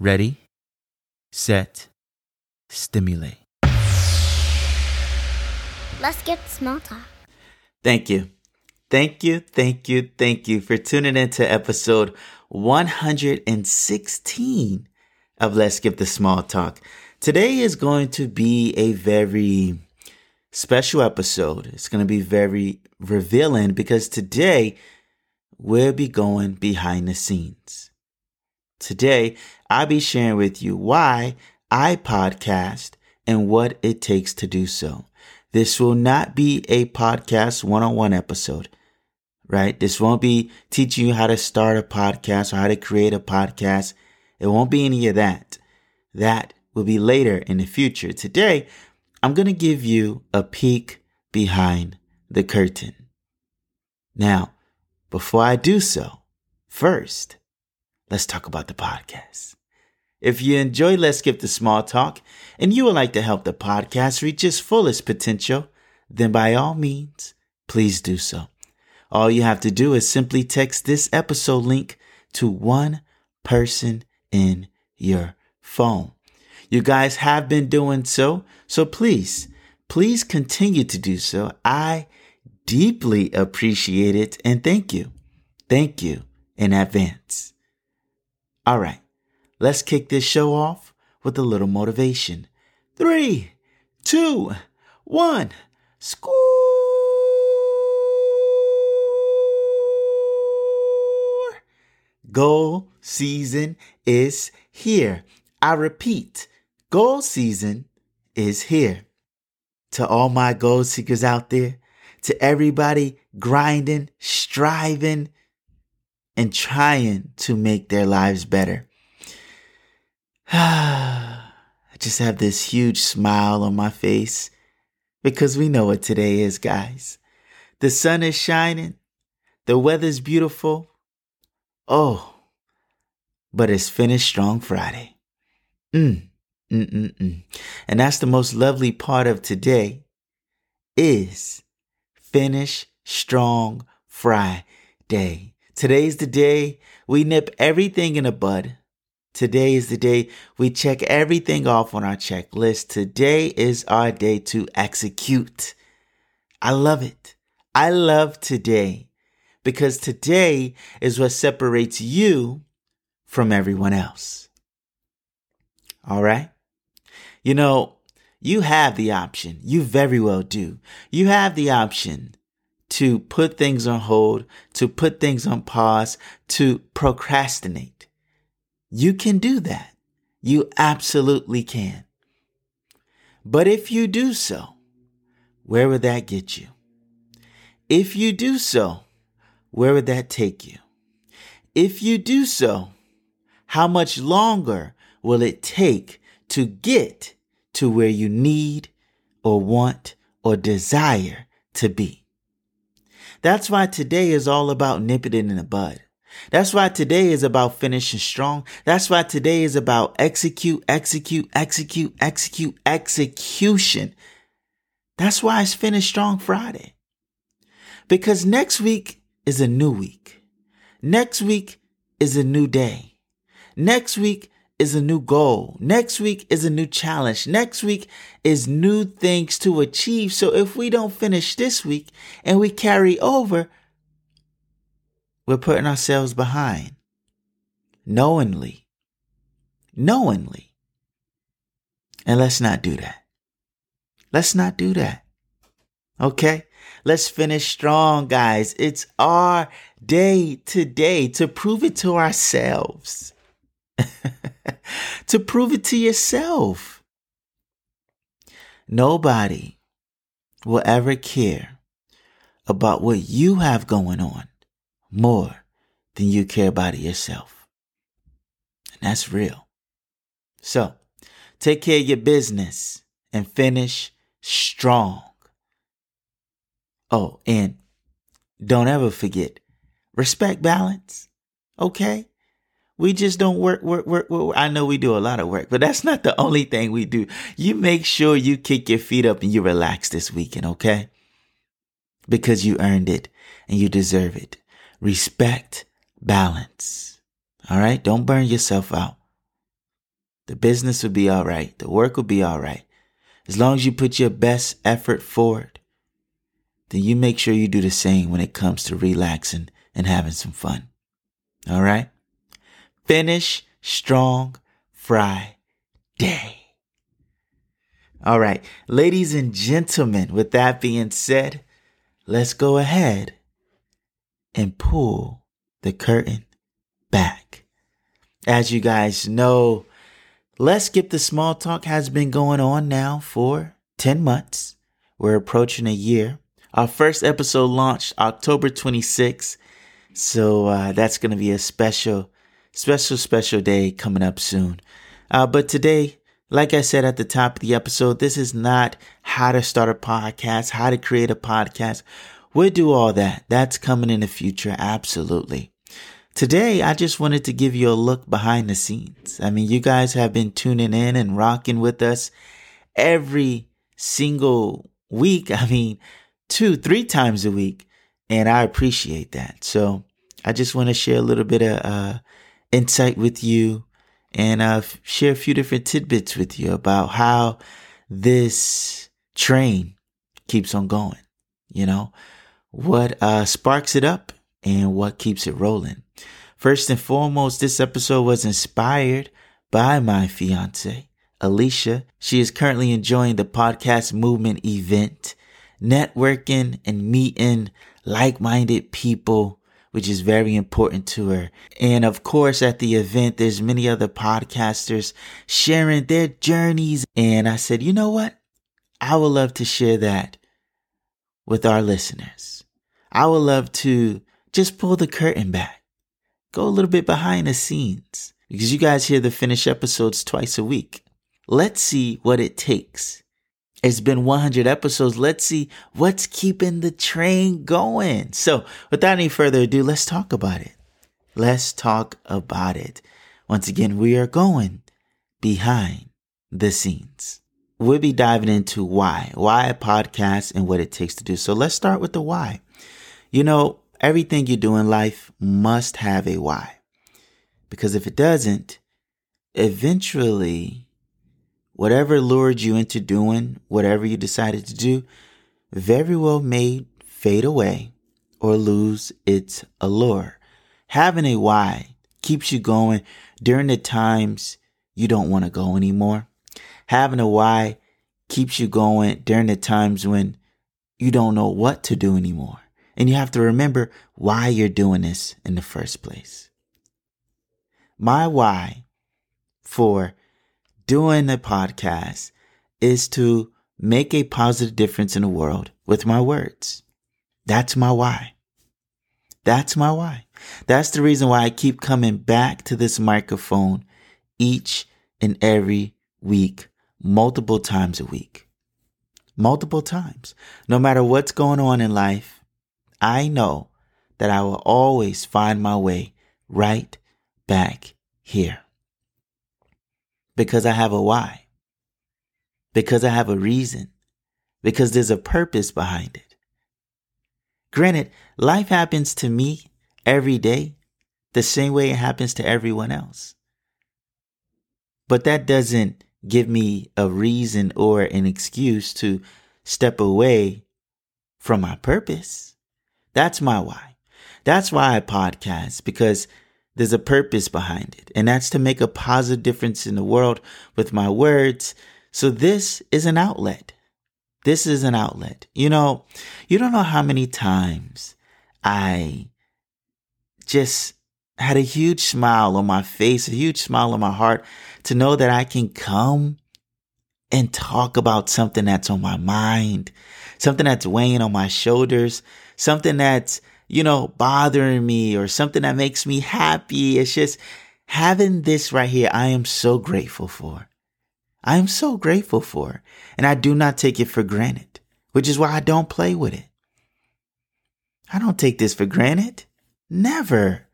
ready, set, stimulate. Let's get small talk. Thank you. Thank you, thank you, thank you for tuning in to episode 116 of Let's Skip the Small Talk. Today is going to be a very special episode. It's going to be very revealing because today we'll be going behind the scenes. Today, I'll be sharing with you why I podcast and what it takes to do so. This will not be a podcast one on one episode, right? This won't be teaching you how to start a podcast or how to create a podcast. It won't be any of that. That will be later in the future. Today, I'm going to give you a peek behind the curtain. Now, before I do so, first, let's talk about the podcast. If you enjoy Let's Skip the Small Talk and you would like to help the podcast reach its fullest potential, then by all means, please do so. All you have to do is simply text this episode link to one person in your phone. You guys have been doing so, so please, please continue to do so. I deeply appreciate it and thank you. Thank you in advance. All right, let's kick this show off with a little motivation. Three, two, one, score. Goal season is here. I repeat, goal season is here. To all my goal seekers out there, to everybody grinding, striving, and trying to make their lives better. I just have this huge smile on my face because we know what today is, guys. The sun is shining, the weather's beautiful. Oh, but it's Finish Strong Friday. Mm, mm, mm, mm. And that's the most lovely part of today is Finish Strong Friday. Today's the day we nip everything in the bud. Today is the day we check everything off on our checklist. Today is our day to execute. I love it. I love today because today is what separates you from everyone else. All right? You know, you have the option. You very well do. You have the option to put things on hold, to put things on pause, to procrastinate. You can do that. You absolutely can. But if you do so, where would that get you? If you do so, where would that take you? If you do so, how much longer will it take to get to where you need or want or desire to be? That's why today is all about nipping it in the bud. That's why today is about finishing strong. That's why today is about execute, execute, execute, execute, execution. That's why it's Finish Strong Friday. Because next week is a new week. Next week is a new day. Next week is a new goal. Next week is a new challenge. Next week is new things to achieve. So if we don't finish this week and we carry over, we're putting ourselves behind knowingly. Knowingly. And let's not do that. Let's not do that. Okay? Let's finish strong, guys. It's our day today to prove it to ourselves. to prove it to yourself. Nobody will ever care about what you have going on more than you care about it yourself. And that's real. So take care of your business and finish strong. Oh, and don't ever forget respect balance. Okay? We just don't work, work, work, work. I know we do a lot of work, but that's not the only thing we do. You make sure you kick your feet up and you relax this weekend, okay? Because you earned it and you deserve it. Respect, balance. All right? Don't burn yourself out. The business will be all right. The work will be all right. As long as you put your best effort forward, then you make sure you do the same when it comes to relaxing and having some fun. All right? Finish strong Friday. All right, ladies and gentlemen, with that being said, let's go ahead and pull the curtain back. As you guys know, Let's Skip the Small Talk has been going on now for 10 months. We're approaching a year. Our first episode launched October 26th. So uh, that's going to be a special special, special day coming up soon. Uh, but today, like I said at the top of the episode, this is not how to start a podcast, how to create a podcast. We'll do all that. That's coming in the future. Absolutely. Today, I just wanted to give you a look behind the scenes. I mean, you guys have been tuning in and rocking with us every single week. I mean, two, three times a week. And I appreciate that. So I just want to share a little bit of, uh, insight with you and uh, share a few different tidbits with you about how this train keeps on going. You know, what uh, sparks it up and what keeps it rolling. First and foremost, this episode was inspired by my fiance, Alicia. She is currently enjoying the podcast movement event, networking and meeting like minded people which is very important to her. And of course, at the event, there's many other podcasters sharing their journeys. And I said, you know what? I would love to share that with our listeners. I would love to just pull the curtain back, go a little bit behind the scenes because you guys hear the finished episodes twice a week. Let's see what it takes it's been 100 episodes. Let's see what's keeping the train going. So, without any further ado, let's talk about it. Let's talk about it. Once again, we are going behind the scenes. We'll be diving into why, why a podcast and what it takes to do. So, let's start with the why. You know, everything you do in life must have a why. Because if it doesn't, eventually whatever lured you into doing whatever you decided to do very well may fade away or lose its allure. Having a why keeps you going during the times you don't want to go anymore. Having a why keeps you going during the times when you don't know what to do anymore. And you have to remember why you're doing this in the first place. My why for doing the podcast is to make a positive difference in the world with my words. That's my why. That's my why. That's the reason why I keep coming back to this microphone each and every week, multiple times a week. Multiple times. No matter what's going on in life, I know that I will always find my way right back here because I have a why, because I have a reason, because there's a purpose behind it. Granted, life happens to me every day the same way it happens to everyone else. But that doesn't give me a reason or an excuse to step away from my purpose. That's my why. That's why I podcast because there's a purpose behind it, and that's to make a positive difference in the world with my words. So this is an outlet. This is an outlet. You know, you don't know how many times I just had a huge smile on my face, a huge smile on my heart to know that I can come and talk about something that's on my mind, something that's weighing on my shoulders, something that's you know, bothering me or something that makes me happy. It's just, having this right here, I am so grateful for. I am so grateful for. And I do not take it for granted, which is why I don't play with it. I don't take this for granted. Never.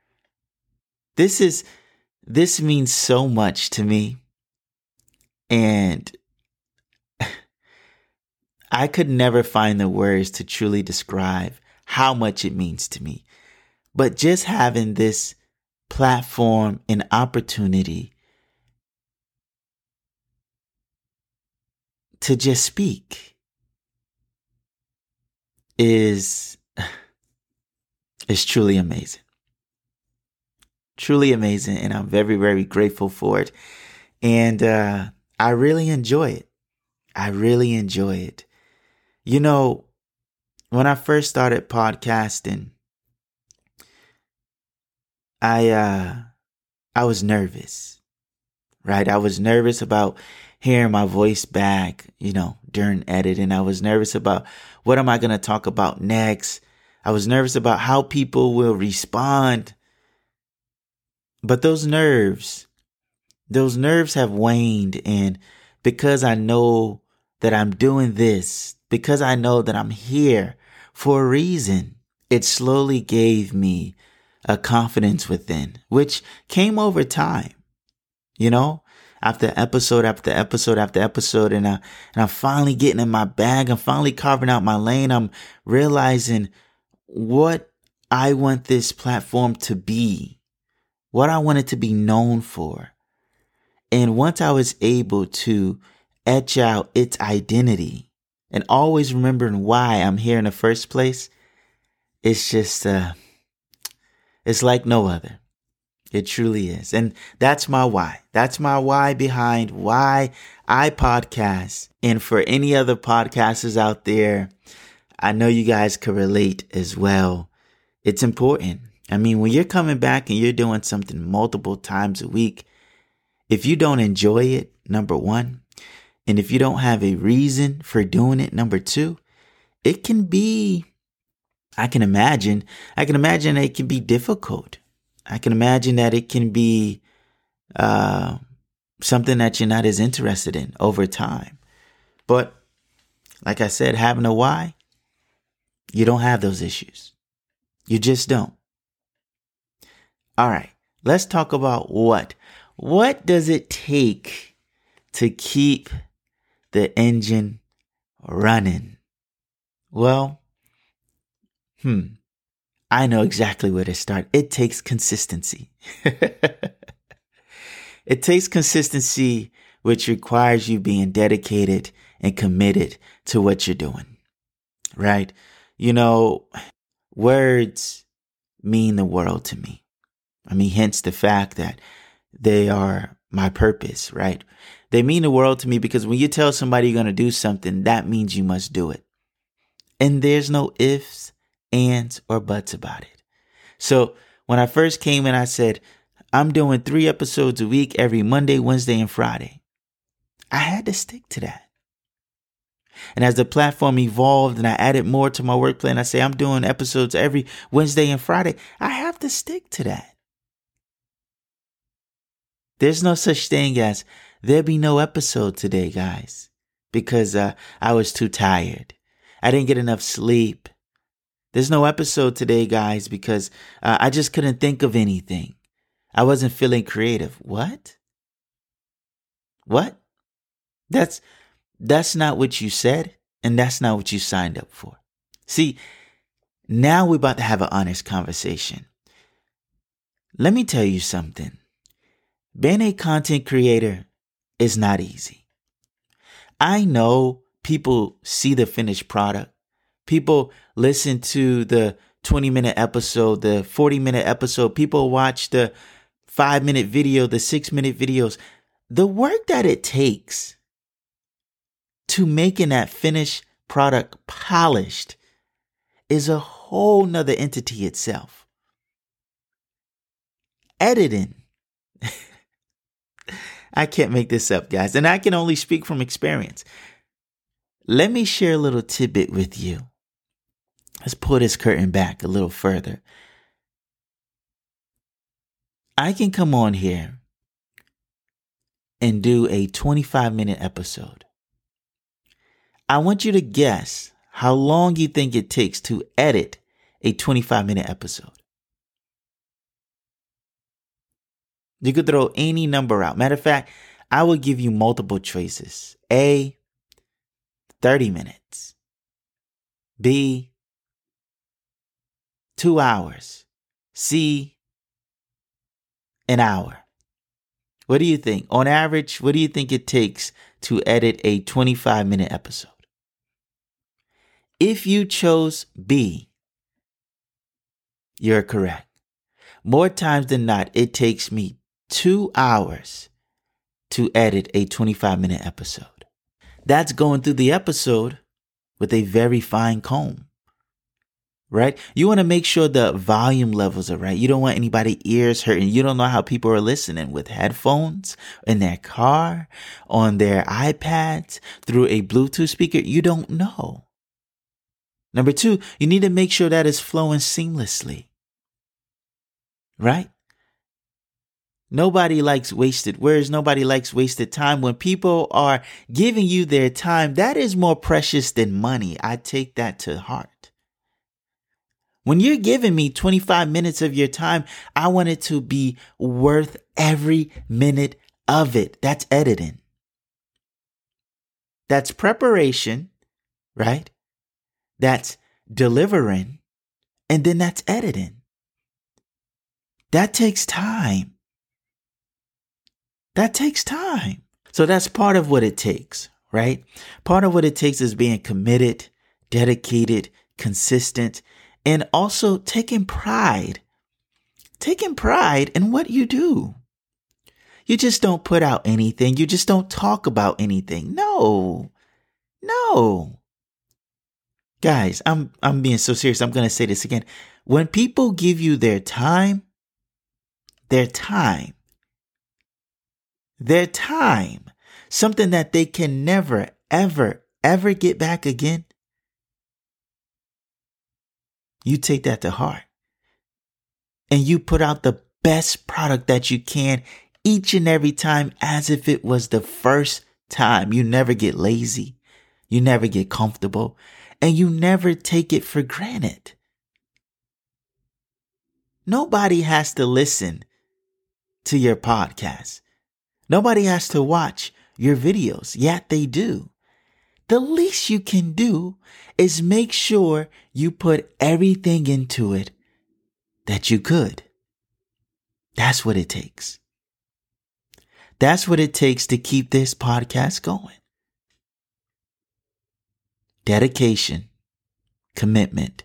This is, this means so much to me. And I could never find the words to truly describe how much it means to me. But just having this platform and opportunity to just speak is is truly amazing. Truly amazing and I'm very very grateful for it. And uh I really enjoy it. I really enjoy it. You know, when I first started podcasting, I uh I was nervous. Right? I was nervous about hearing my voice back, you know, during editing. I was nervous about what am I going to talk about next? I was nervous about how people will respond. But those nerves, those nerves have waned and because I know that I'm doing this, because I know that I'm here for a reason, it slowly gave me a confidence within, which came over time. You know, after episode after episode after episode, and I and I'm finally getting in my bag. I'm finally carving out my lane. I'm realizing what I want this platform to be, what I want it to be known for. And once I was able to etch out its identity and always remembering why I'm here in the first place, it's just uh it's like no other. It truly is. And that's my why. That's my why behind why I podcast. And for any other podcasters out there, I know you guys could relate as well. It's important. I mean, when you're coming back and you're doing something multiple times a week, if you don't enjoy it, number one, and if you don't have a reason for doing it, number two, it can be I can imagine, I can imagine it can be difficult. I can imagine that it can be uh, something that you're not as interested in over time. But like I said, having a why, you don't have those issues. You just don't. All right, let's talk about what. What does it take to keep the engine running? Well, hmm, I know exactly where to start. It takes consistency. it takes consistency, which requires you being dedicated and committed to what you're doing. Right? You know, words mean the world to me. I mean, hence the fact that they are my purpose, right? They mean the world to me because when you tell somebody you're going to do something, that means you must do it. And there's no ifs, ands, or buts about it. So when I first came in, I said, I'm doing three episodes a week every Monday, Wednesday, and Friday. I had to stick to that. And as the platform evolved and I added more to my work plan, I say I'm doing episodes every Wednesday and Friday. I have to stick to that. There's no such thing as there'll be no episode today, guys, because uh, I was too tired. I didn't get enough sleep. There's no episode today, guys, because uh, I just couldn't think of anything. I wasn't feeling creative. What? What? That's that's not what you said, and that's not what you signed up for. See, now we're about to have an honest conversation. Let me tell you something. Being a content creator is not easy. I know people see the finished product People listen to the 20 minute episode, the 40 minute episode. People watch the five minute video, the six minute videos. The work that it takes to making that finished product polished is a whole nother entity itself. Editing. I can't make this up, guys, and I can only speak from experience. Let me share a little tidbit with you. Let's pull this curtain back a little further. I can come on here and do a 25 minute episode. I want you to guess how long you think it takes to edit a 25 minute episode. You could throw any number out. Matter of fact, I will give you multiple choices. A, 30 minutes. B, two hours. C, an hour. What do you think? On average, what do you think it takes to edit a 25 minute episode? If you chose B, you're correct. More times than not, it takes me two hours to edit a 25 minute episode. That's going through the episode with a very fine comb, right? You want to make sure the volume levels are right. You don't want anybody ears hurting. You don't know how people are listening with headphones in their car, on their iPads, through a Bluetooth speaker. You don't know. Number two, you need to make sure that is flowing seamlessly, right? Nobody likes wasted words. Nobody likes wasted time. When people are giving you their time, that is more precious than money. I take that to heart. When you're giving me 25 minutes of your time, I want it to be worth every minute of it. That's editing. That's preparation, right? That's delivering. And then that's editing. That takes time. That takes time. So that's part of what it takes, right? Part of what it takes is being committed, dedicated, consistent, and also taking pride. Taking pride in what you do. You just don't put out anything. You just don't talk about anything. No. No. Guys, I'm I'm being so serious. I'm going to say this again. When people give you their time, their time, their time, something that they can never, ever, ever get back again, you take that to heart and you put out the best product that you can each and every time as if it was the first time. You never get lazy. You never get comfortable and you never take it for granted. Nobody has to listen to your podcast. Nobody has to watch your videos, yet they do. The least you can do is make sure you put everything into it that you could. That's what it takes. That's what it takes to keep this podcast going. Dedication, commitment,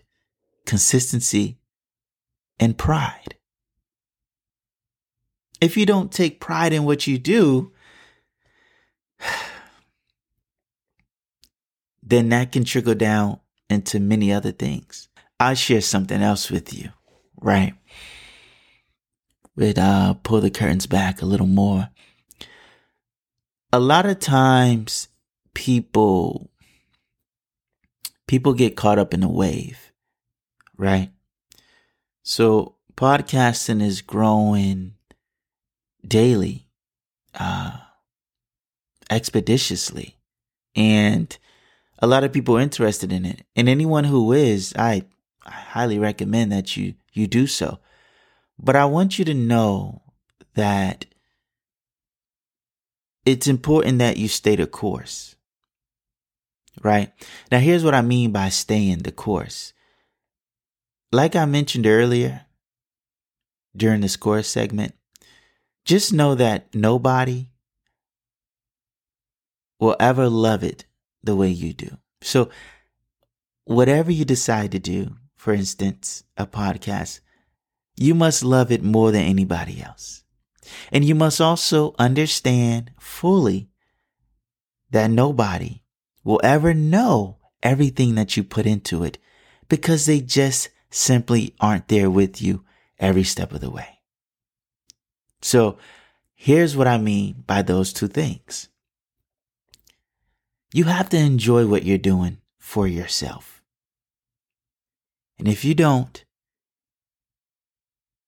consistency, and pride if you don't take pride in what you do, then that can trickle down into many other things. I'll share something else with you, right? With uh pull the curtains back a little more. A lot of times people people get caught up in a wave, right? So podcasting is growing daily, uh, expeditiously. And a lot of people are interested in it. And anyone who is, I, I highly recommend that you, you do so. But I want you to know that it's important that you stay the course. Right? Now, here's what I mean by staying the course. Like I mentioned earlier during the score segment, just know that nobody will ever love it the way you do. So, whatever you decide to do, for instance, a podcast, you must love it more than anybody else. And you must also understand fully that nobody will ever know everything that you put into it because they just simply aren't there with you every step of the way. So here's what I mean by those two things. You have to enjoy what you're doing for yourself. And if you don't,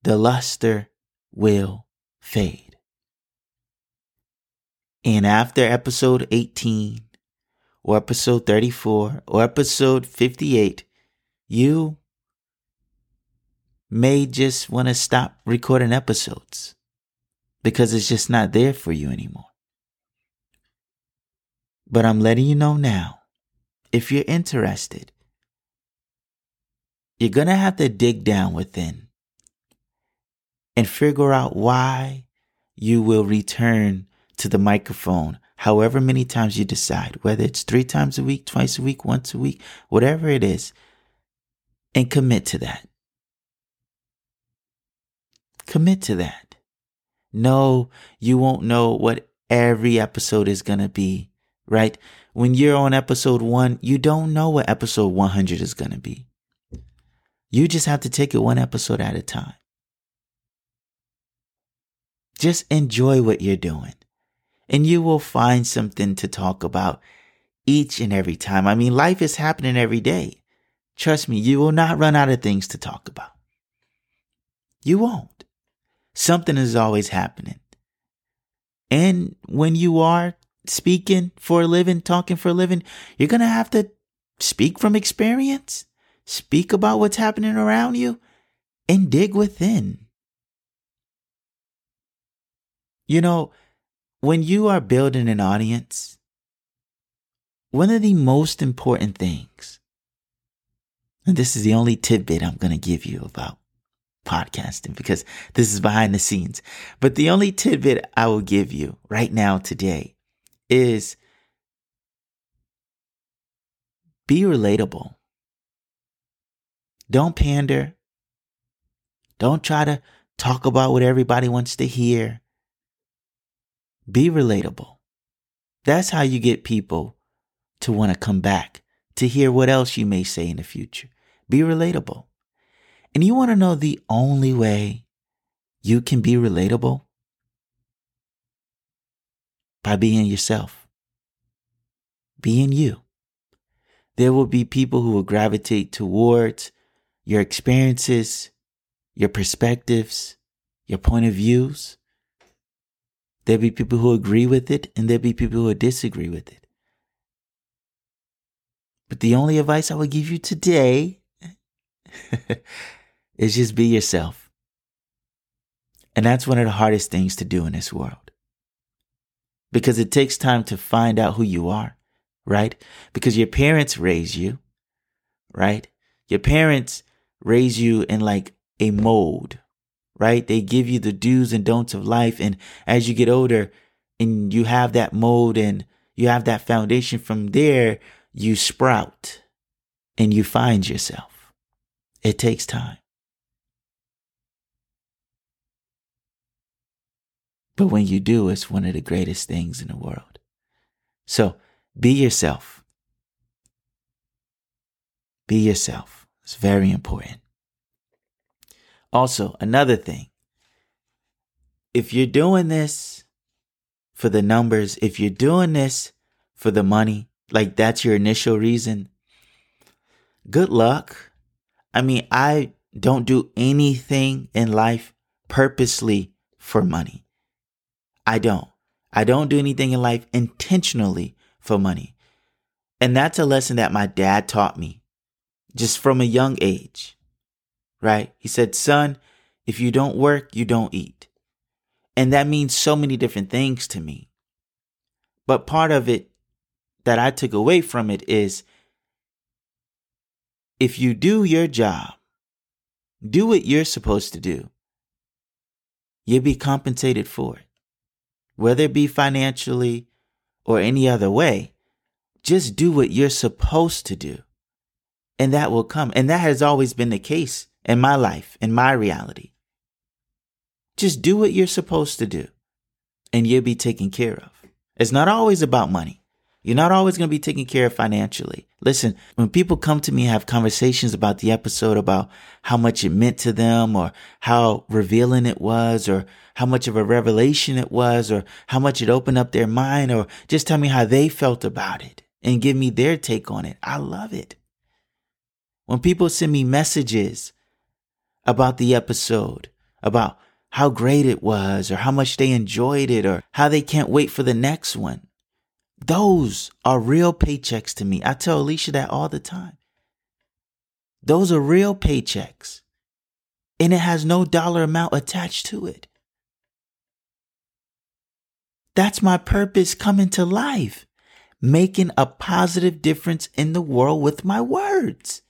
the luster will fade. And after episode 18, or episode 34, or episode 58, you may just want to stop recording episodes because it's just not there for you anymore. But I'm letting you know now if you're interested, you're going to have to dig down within and figure out why you will return to the microphone however many times you decide, whether it's three times a week, twice a week, once a week, whatever it is, and commit to that. Commit to that. No, you won't know what every episode is going to be, right? When you're on episode one, you don't know what episode 100 is going to be. You just have to take it one episode at a time. Just enjoy what you're doing and you will find something to talk about each and every time. I mean, life is happening every day. Trust me, you will not run out of things to talk about. You won't. Something is always happening. And when you are speaking for a living, talking for a living, you're going to have to speak from experience, speak about what's happening around you, and dig within. You know, when you are building an audience, one of the most important things, and this is the only tidbit I'm going to give you about podcasting because this is behind the scenes, but the only tidbit I will give you right now today is be relatable. Don't pander. Don't try to talk about what everybody wants to hear. Be relatable. That's how you get people to want to come back to hear what else you may say in the future. Be relatable. And you want to know the only way you can be relatable? By being yourself. Being you. There will be people who will gravitate towards your experiences, your perspectives, your point of views. There'll be people who agree with it and there'll be people who disagree with it. But the only advice I would give you today is just be yourself. And that's one of the hardest things to do in this world. Because it takes time to find out who you are, right? Because your parents raise you, right? Your parents raise you in like a mold, right? They give you the do's and don'ts of life. And as you get older and you have that mold and you have that foundation from there, you sprout and you find yourself. It takes time. But when you do, it's one of the greatest things in the world. So be yourself. Be yourself. It's very important. Also, another thing if you're doing this for the numbers, if you're doing this for the money, like that's your initial reason, good luck. I mean, I don't do anything in life purposely for money. I don't. I don't do anything in life intentionally for money. And that's a lesson that my dad taught me just from a young age right? He said, son, if you don't work, you don't eat. And that means so many different things to me. But part of it that I took away from it is if you do your job, do what you're supposed to do, you'll be compensated for it. Whether it be financially or any other way, just do what you're supposed to do. And that will come. And that has always been the case in my life, in my reality. Just do what you're supposed to do and you'll be taken care of. It's not always about money. You're not always going to be taken care of financially. Listen, when people come to me and have conversations about the episode, about how much it meant to them or how revealing it was or how much of a revelation it was or how much it opened up their mind or just tell me how they felt about it and give me their take on it. I love it. When people send me messages about the episode, about how great it was or how much they enjoyed it or how they can't wait for the next one. Those are real paychecks to me. I tell Alicia that all the time. Those are real paychecks. And it has no dollar amount attached to it. That's my purpose coming to life, making a positive difference in the world with my words.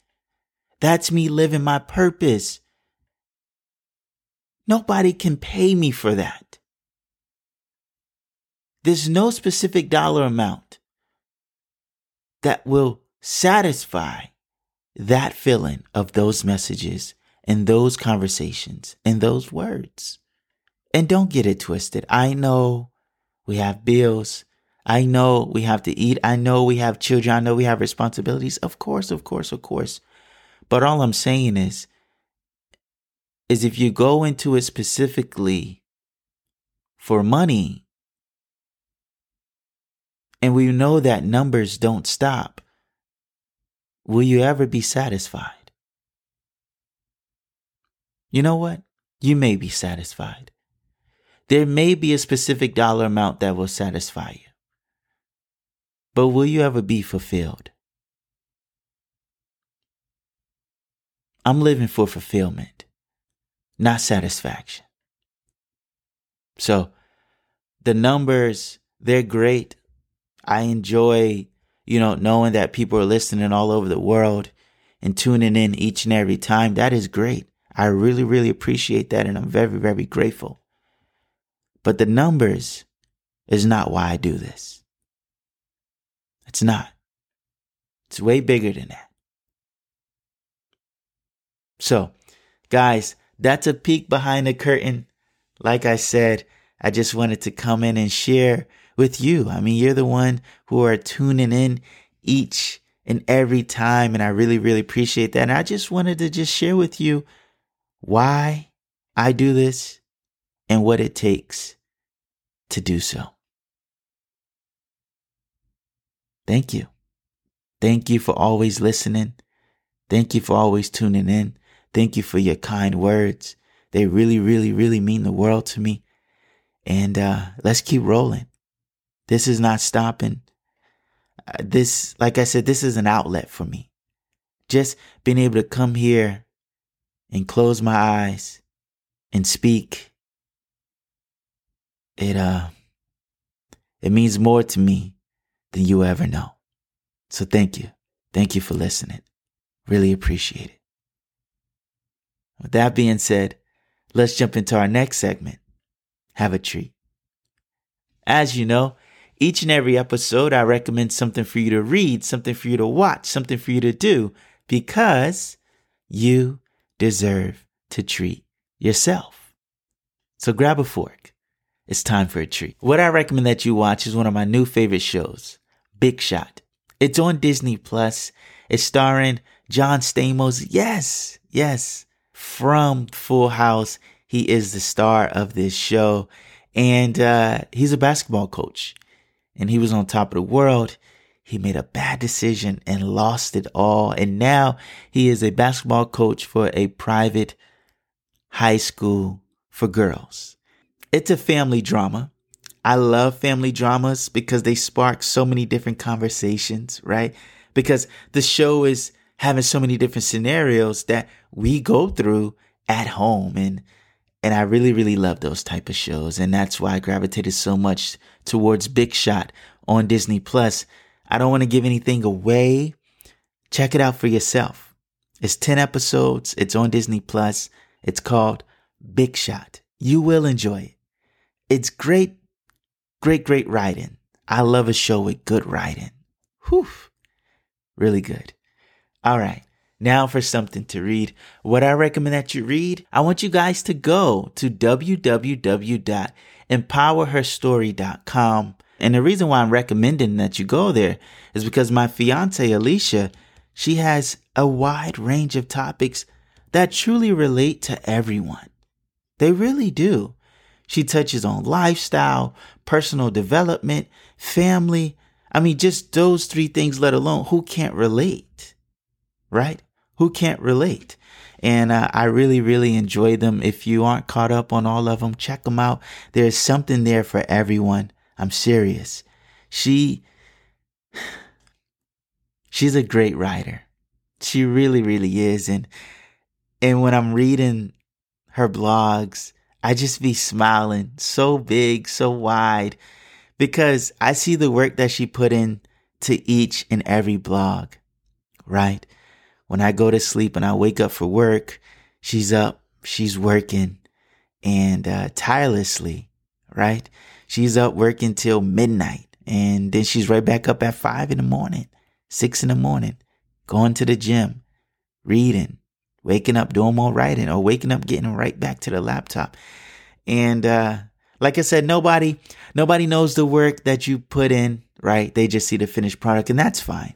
That's me living my purpose. Nobody can pay me for that. There's no specific dollar amount that will satisfy that feeling of those messages and those conversations and those words. And don't get it twisted. I know we have bills. I know we have to eat. I know we have children. I know we have responsibilities. Of course, of course, of course. But all I'm saying is, is if you go into it specifically for money, and we know that numbers don't stop, will you ever be satisfied? You know what? You may be satisfied. There may be a specific dollar amount that will satisfy you. But will you ever be fulfilled? I'm living for fulfillment, not satisfaction. So the numbers, they're great. I enjoy, you know, knowing that people are listening all over the world and tuning in each and every time. That is great. I really, really appreciate that. And I'm very, very grateful. But the numbers is not why I do this. It's not. It's way bigger than that. So, guys, that's a peek behind the curtain. Like I said, I just wanted to come in and share with you. I mean, you're the one who are tuning in each and every time. And I really, really appreciate that. And I just wanted to just share with you why I do this and what it takes to do so. Thank you. Thank you for always listening. Thank you for always tuning in. Thank you for your kind words. They really, really, really mean the world to me. And uh, let's keep rolling. This is not stopping. Uh, this, like I said, this is an outlet for me. Just being able to come here and close my eyes and speak, it uh it means more to me than you ever know. So thank you. Thank you for listening. Really appreciate it. With that being said, let's jump into our next segment. Have a treat. As you know, each and every episode, I recommend something for you to read, something for you to watch, something for you to do, because you deserve to treat yourself. So grab a fork. It's time for a treat. What I recommend that you watch is one of my new favorite shows, Big Shot. It's on Disney Plus. It's starring John Stamos. Yes, yes, from Full House. He is the star of this show, and uh, he's a basketball coach. And he was on top of the world. He made a bad decision and lost it all. And now he is a basketball coach for a private high school for girls. It's a family drama. I love family dramas because they spark so many different conversations, right? Because the show is having so many different scenarios that we go through at home and and I really really love those type of shows and that's why I gravitated so much towards Big Shot on Disney Plus I don't want to give anything away. Check it out for yourself. It's 10 episodes. It's on Disney Plus. It's called Big Shot. You will enjoy it. It's great, great, great writing. I love a show with good writing. Whew. Really good. All right. Now for something to read. What I recommend that you read, I want you guys to go to www.empowerherstory.com and the reason why I'm recommending that you go there is because my fiance, Alicia, she has a wide range of topics that truly relate to everyone. They really do. She touches on lifestyle, personal development, family. I mean, just those three things, let alone who can't relate, right? Who can't relate? And uh, I really, really enjoy them. If you aren't caught up on all of them, check them out. There's something there for everyone. I'm serious. She, she's a great writer. She really, really is. And, and when I'm reading her blogs, I just be smiling so big, so wide because I see the work that she put in to each and every blog, right? When I go to sleep and I wake up for work, she's up, she's working and uh, tirelessly, right? She's up working till midnight and then she's right back up at five in the morning, six in the morning, going to the gym, reading, waking up, doing more writing or waking up, getting right back to the laptop. And, uh, like I said, nobody, nobody knows the work that you put in, right? They just see the finished product and that's fine.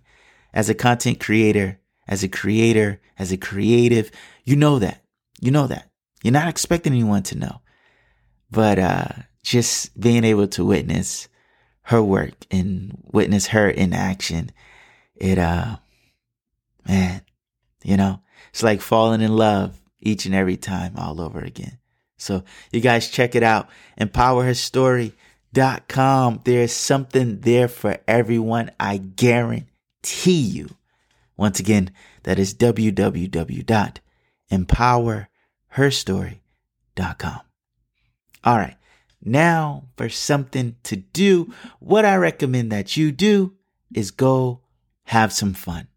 As a content creator, as a creator, as a creative. You know that. You know that. You're not expecting anyone to know. But uh, just being able to witness her work and witness her in action, it uh man, you know, it's like falling in love each and every time all over again. So you guys check it out. Empowerherstory.com. There's something there for everyone. I guarantee you. Once again, that is www.empowerherstory.com. All right. Now for something to do. What I recommend that you do is go have some fun.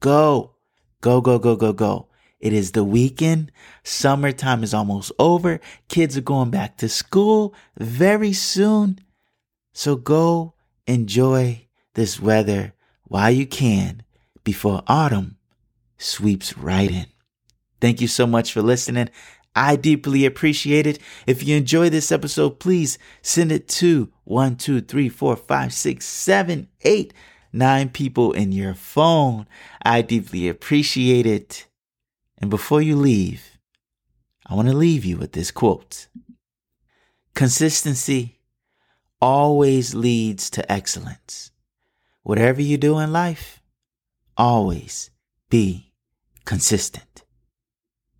Go, go, go, go, go, go. It is the weekend. Summertime is almost over. Kids are going back to school very soon. So go enjoy this weather while you can before autumn sweeps right in. Thank you so much for listening. I deeply appreciate it. If you enjoy this episode, please send it to one, two, three, four, five, six, seven, eight, nine people in your phone. I deeply appreciate it. And before you leave, I want to leave you with this quote Consistency always leads to excellence. Whatever you do in life, always be consistent.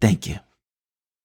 Thank you.